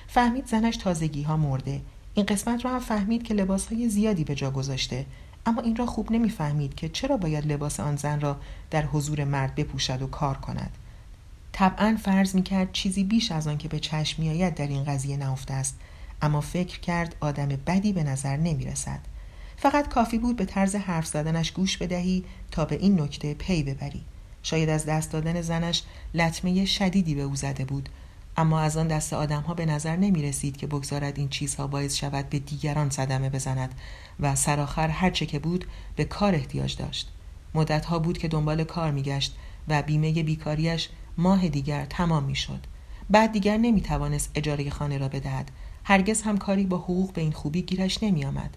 فهمید زنش تازگی ها مرده. این قسمت را هم فهمید که لباس های زیادی به جا گذاشته. اما این را خوب نمی‌فهمید که چرا باید لباس آن زن را در حضور مرد بپوشد و کار کند. طبعا فرض می‌کرد چیزی بیش از آن که به چشم میآید در این قضیه نهفته است. اما فکر کرد آدم بدی به نظر نمی‌رسد. فقط کافی بود به طرز حرف زدنش گوش بدهی تا به این نکته پی ببری. شاید از دست دادن زنش لطمه شدیدی به او زده بود. اما از آن دست آدمها به نظر نمی رسید که بگذارد این چیزها باعث شود به دیگران صدمه بزند و سرآخر هرچه که بود به کار احتیاج داشت. مدتها بود که دنبال کار میگشت و بیمه بیکاریش ماه دیگر تمام می‌شد. بعد دیگر نمی توانست اجاره خانه را بدهد. هرگز هم کاری با حقوق به این خوبی گیرش نمی آمد.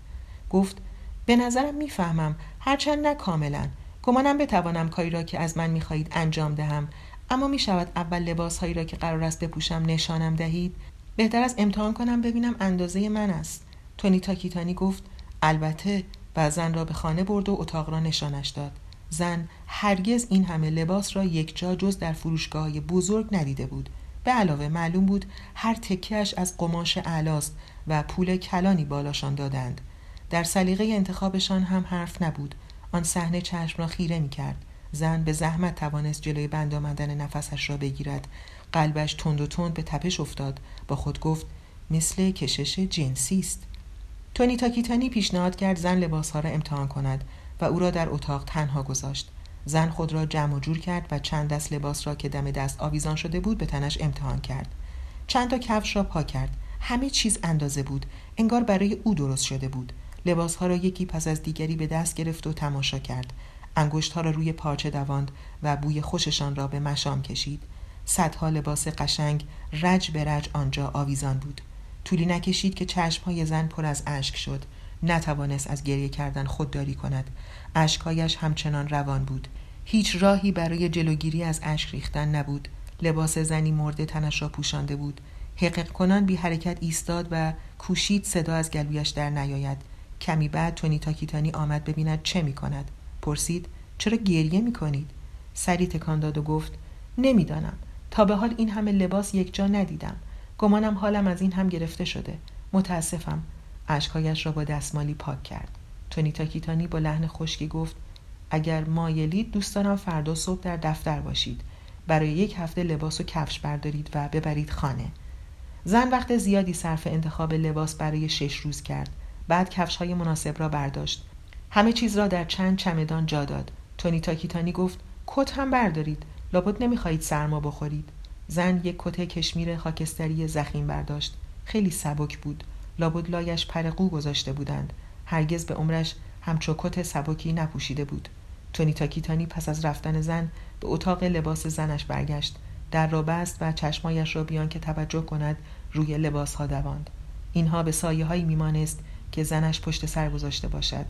گفت به نظرم می‌فهمم هرچند نه کاملا گمانم بتوانم کاری را که از من می‌خواهید انجام دهم. اما می شود اول لباس هایی را که قرار است بپوشم نشانم دهید. بهتر از امتحان کنم ببینم اندازه من است. تونی تاکیتانی گفت البته و زن را به خانه برد و اتاق را نشانش داد. زن هرگز این همه لباس را یک جا جز در فروشگاه بزرگ ندیده بود. به علاوه معلوم بود هر تکیش از قماش علاست و پول کلانی بالاشان دادند. در سلیقه انتخابشان هم حرف نبود. آن صحنه چشم را خیره می کرد زن به زحمت توانست جلوی بند آمدن نفسش را بگیرد. قلبش تند و تند به تپش افتاد. با خود گفت مثل کشش جنسی است. تونی تاکیتانی پیشنهاد کرد زن لباسها را امتحان کند و او را در اتاق تنها گذاشت. زن خود را جمع و جور کرد و چند دست لباس را که دم دست آویزان شده بود به تنش امتحان کرد. چند تا کفش را پا کرد. همه چیز اندازه بود. انگار برای او درست شده بود. لباسها را یکی پس از دیگری به دست گرفت و تماشا کرد. انگشتها را روی پارچه دواند و بوی خوششان را به مشام کشید. صدها لباس قشنگ رج به رج آنجا آویزان بود. طولی نکشید که چشمهای زن پر از اشک شد. نتوانست از گریه کردن خودداری کند. اشکهایش همچنان روان بود. هیچ راهی برای جلوگیری از اشک ریختن نبود. لباس زنی مرده تنش را پوشانده بود. حقق کنان بی حرکت ایستاد و کوشید صدا از گلویش در نیاید. کمی بعد تونی تاکیتانی آمد ببیند چه می کند پرسید چرا گریه می کنید سری تکان داد و گفت نمی‌دانم. تا به حال این همه لباس یک جا ندیدم. گمانم حالم از این هم گرفته شده. متاسفم. اشکهایش را با دستمالی پاک کرد. تونی تاکیتانی با لحن خشکی گفت اگر مایلید دوست دارم فردا صبح در دفتر باشید. برای یک هفته لباس و کفش بردارید و ببرید خانه. زن وقت زیادی صرف انتخاب لباس برای شش روز کرد. بعد کفش های مناسب را برداشت. همه چیز را در چند چمدان جا داد. تونی تاکیتانی گفت کت هم بردارید. لابد نمی‌خواهید سرما بخورید. زن یک کت کشمیر خاکستری زخیم برداشت. خیلی سبک بود. لابد لایش پرقو گذاشته بودند. هرگز به عمرش همچو کت سبکی نپوشیده بود. تونی تاکیتانی پس از رفتن زن به اتاق لباس زنش برگشت. در را بست و چشمایش را بیان که توجه کند روی لباس ها دواند. اینها به سایه هایی میمانست که زنش پشت سر گذاشته باشد.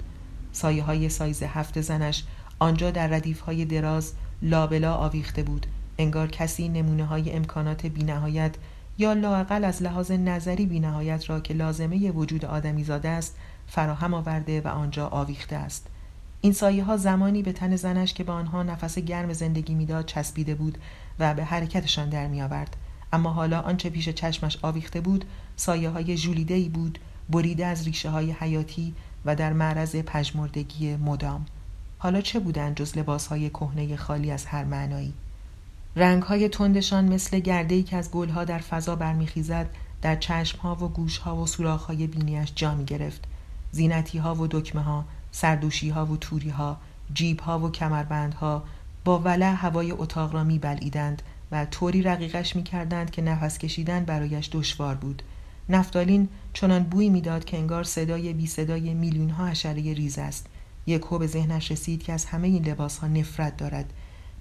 سایه های سایز هفت زنش آنجا در ردیف های دراز لابلا آویخته بود. انگار کسی نمونه های امکانات بینهایت یا لاقل از لحاظ نظری بینهایت را که لازمه وجود آدمی زاده است فراهم آورده و آنجا آویخته است. این سایه ها زمانی به تن زنش که به آنها نفس گرم زندگی می‌داد چسبیده بود و به حرکتشان در می آورد. اما حالا آنچه پیش چشمش آویخته بود سایه های جولیده بود بریده از ریشه های حیاتی و در معرض پژمردگی مدام. حالا چه بودند جز لباس های کهنه خالی از هر معنایی؟ رنگ های تندشان مثل گرده ای که از گلها در فضا برمیخیزد در چشم ها و گوش ها و سوراخ های بینیش جا می گرفت زینتی ها و دکمه ها سردوشی ها و توری ها جیب ها و کمربند ها با ولع هوای اتاق را می بلعیدند و طوری رقیقش می کردند که نفس کشیدن برایش دشوار بود. نفتالین چنان بوی می‌داد که انگار صدای بی صدای میلیون ها حشره ریز است. یکو به ذهنش رسید که از همه این لباس ها نفرت دارد.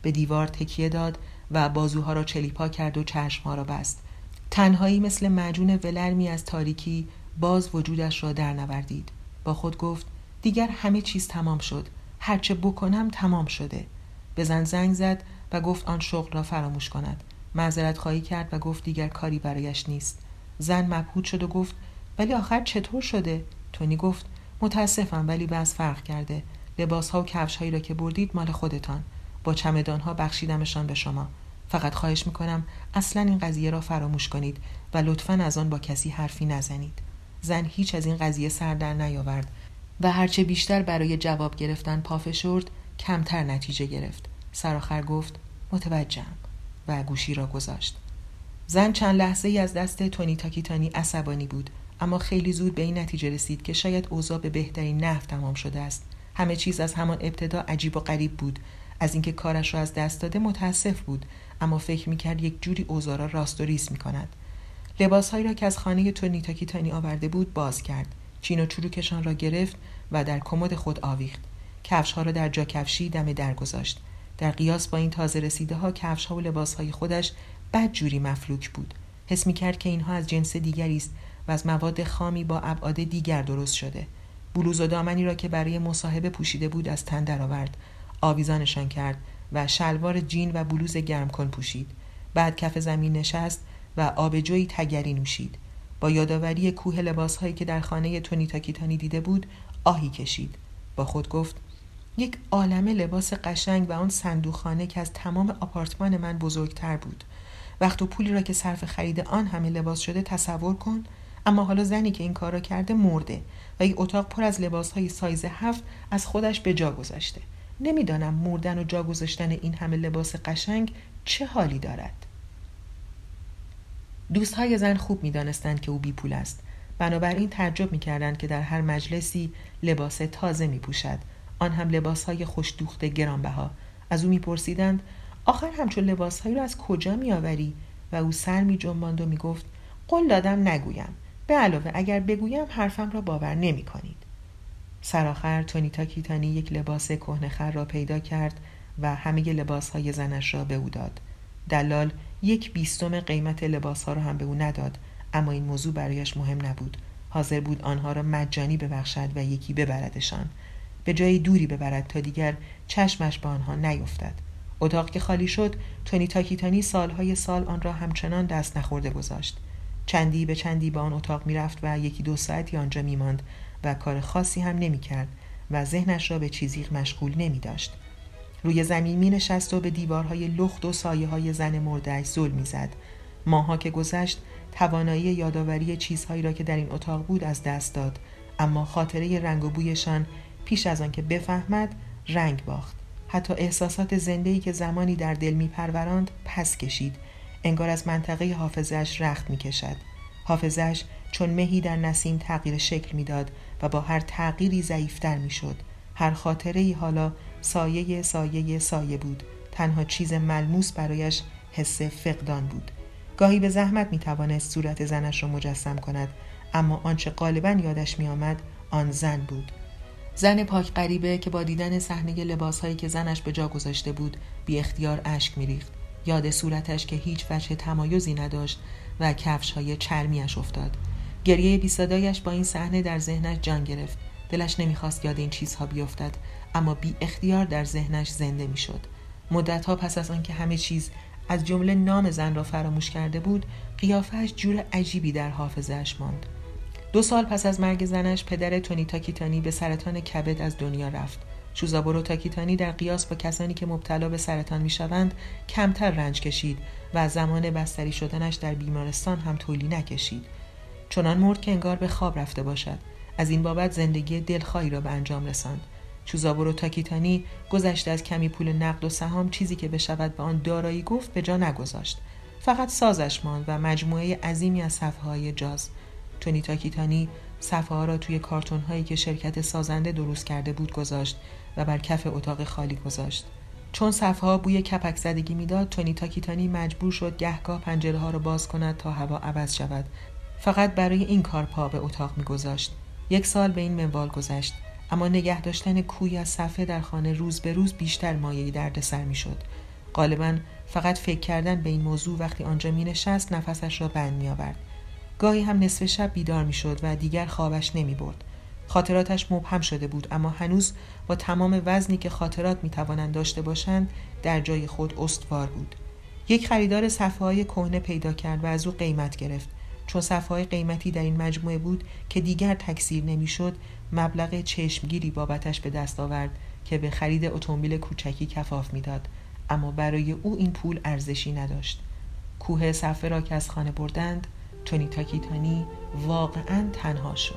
به دیوار تکیه داد و بازوها را چلیپا کرد و چشمها را بست. تنهایی مثل معجون ولرمی از تاریکی باز وجودش را در نوردید. با خود گفت دیگر همه چیز تمام شد. هرچه بکنم تمام شده. به زن زنگ زد و گفت آن شغل را فراموش کند. معذرت خواهی کرد و گفت دیگر کاری برایش نیست. زن مبهوت شد و گفت ولی آخر چطور شده؟ تونی گفت متاسفم ولی بس فرق کرده. لباس ها و کفش هایی را که بردید مال خودتان. با چمدان ها بخشیدمشان به شما. فقط خواهش می‌کنم اصلا این قضیه را فراموش کنید و لطفا از آن با کسی حرفی نزنید. زن هیچ از این قضیه سر در نیاورد و هرچه بیشتر برای جواب گرفتن پافشرد کمتر نتیجه گرفت. سرآخر گفت متوجهم و گوشی را گذاشت. زن چند لحظه ای از دست تونی تاکیتانی عصبانی بود. اما خیلی زود به این نتیجه رسید که شاید اوضاع به بهترین نحو تمام شده است. همه چیز از همان ابتدا عجیب و غریب بود. از اینکه کارش را از دست داده متاسف بود اما فکر می‌کرد یک جوری اوضاع را راست و ریس می‌کند. لباسهایی را که از خانه تونی تاکیتانی آورده بود باز کرد. چین و چروکشان را گرفت و در کمد خود آویخت. کفش ها را در جا کفشی دم در گذاشت. در قیاس با این تازه رسیده ها کفش ها و لباس های خودش بد جوری مفلوک بود. حس می کرد که اینها از جنس دیگری است و از مواد خامی با ابعاد دیگر درست شده. بلوز و دامنی را که برای مصاحبه پوشیده بود از تن درآورد. آویزانشان کرد و شلوار جین و بلوز گرم کن پوشید. بعد کف زمین نشست و آبجوی تگری نوشید. با یادآوری کوه لباسهایی که در خانه تونی تاکیتانی دیده بود آهی کشید. با خود گفت یک عالمه لباس قشنگ و آن صندوقخانه که از تمام آپارتمان من بزرگتر بود. وقت و پولی را که صرف خرید آن همه لباس شده تصور کن اما حالا زنی که این کار را کرده مرده و این اتاق پر از لباس های سایز هفت از خودش به جا گذاشته. نمی‌دانم مردن و جا گذاشتن این همه لباس قشنگ چه حالی دارد. دوستهای زن خوب می‌دانستند که او بی پول است. بنابراین تعجب می‌کردند که در هر مجلسی لباس تازه می پوشد آن هم لباسهای خوشدوخت گرانبها. از او میپرسیدند آخر همچون لباسهایی را از کجا میآوری؟ و او سر می جنباند و می گفت قول دادم نگویم. به علاوه اگر بگویم حرفم را باور نمی کنید. سرآخر تونیتا کیتانی یک لباس کهنخر را پیدا کرد و همه لباس های زنش را به او داد. دلال یک بیستم قیمت لباس ها را هم به او نداد اما این موضوع برایش مهم نبود. حاضر بود آنها را مجانی ببخشد و یکی ببردشان. به جای دوری ببرد تا دیگر چشمش به آنها نیفتد. اتاق که خالی شد تونی تاکیتانی سالهای سال آن را همچنان دست نخورده گذاشت چندی به چندی به آن اتاق می‌رفت و یکی دو ساعتی آنجا میماند و کار خاصی هم نمی‌کرد و ذهنش را به چیزی مشغول نمی داشت. روی زمین می نشست و به دیوارهای لخت و سایه های زن مردهش زل می زد. ماها که گذشت توانایی یادآوری چیزهایی را که در این اتاق بود از دست داد اما خاطره رنگ و بویشان پیش از آنکه بفهمد رنگ باخت حتی احساسات زندهی که زمانی در دل می پروراند پس کشید انگار از منطقه حافظش رخت می کشد حافظش چون مهی در نسیم تغییر شکل می‌داد و با هر تغییری ضعیفتر می‌شد. هر خاطره ای حالا سایه سایه سایه بود. تنها چیز ملموس برایش حس فقدان بود. گاهی به زحمت می توانست صورت زنش را مجسم کند اما آنچه غالبا یادش می آمد آن زن بود. زن پاک غریبه که با دیدن صحنه لباسهایی که زنش به جا گذاشته بود بی اختیار اشک میریخت. یاد صورتش که هیچ وجه تمایزی نداشت و کفش های چرمیش افتاد. گریه بیصدایش با این صحنه در ذهنش جان گرفت. دلش نمی‌خواست یاد این چیزها بیفتد اما بی اختیار در ذهنش زنده می‌شد. مدتها پس از آنکه همه چیز از جمله نام زن را فراموش کرده بود قیافهش جور عجیبی در حافظش ماند. دو سال پس از مرگ زنش پدر تونی تاکیتانی به سرطان کبد از دنیا رفت. شوزابورو تاکیتانی در قیاس با کسانی که مبتلا به سرطان می‌شوند کمتر رنج کشید و زمان بستری شدنش در بیمارستان هم طولی نکشید. چنان مرد که انگار به خواب رفته باشد. از این بابت زندگی دلخواهی را به انجام رساند. چوزابورو تاکیتانی گذشته از کمی پول نقد و سهام چیزی که بشود به آن دارایی گفت به جا نگذاشت. فقط سازش ماند و مجموعه عظیمی از صفحه های جاز. تونی تاکیتانی صفحه ها را توی کارتون هایی که شرکت سازنده درست کرده بود گذاشت و بر کف اتاق خالی گذاشت. چون صفحه ها بوی کپک زدگی می‌داد تونی تاکیتانی مجبور شد گهگاه پنجره ها را باز کند تا هوا عوض شود. فقط برای این کار پا به اتاق میگذاشت. یک سال به این منوال گذشت. اما نگه داشتن کوی از صفحه در خانه روز به روز بیشتر مایه دردسر می‌شد. غالبا فقط فکر کردن به این موضوع وقتی آنجا می نشست نفسش را بند می آورد. گاهی هم نصف شب بیدار می شد و دیگر خوابش نمی برد. خاطراتش مبهم شده بود اما هنوز با تمام وزنی که خاطرات می توانند داشته باشند در جای خود استوار بود. یک خریدار صفحه های کهنه پیدا کرد و از او قیمت گرفت. چون صفحه های قیمتی در این مجموعه بود که دیگر تکثیر نمی‌شد مبلغ چشمگیری بابتش به دست آورد که به خرید اتومبیل کوچکی کفاف می‌داد اما برای او این پول ارزشی نداشت کوه صفحه را که از خانه بردند تونی تاکیتانی واقعا تنها شد.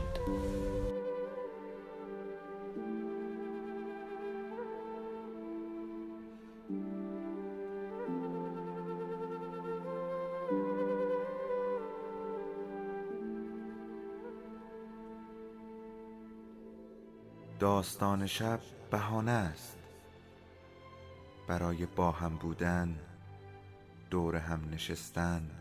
داستان شب بهانه است. برای با هم بودن دور هم نشستن.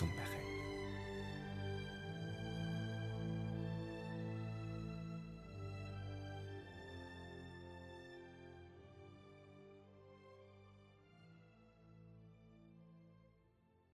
Donc...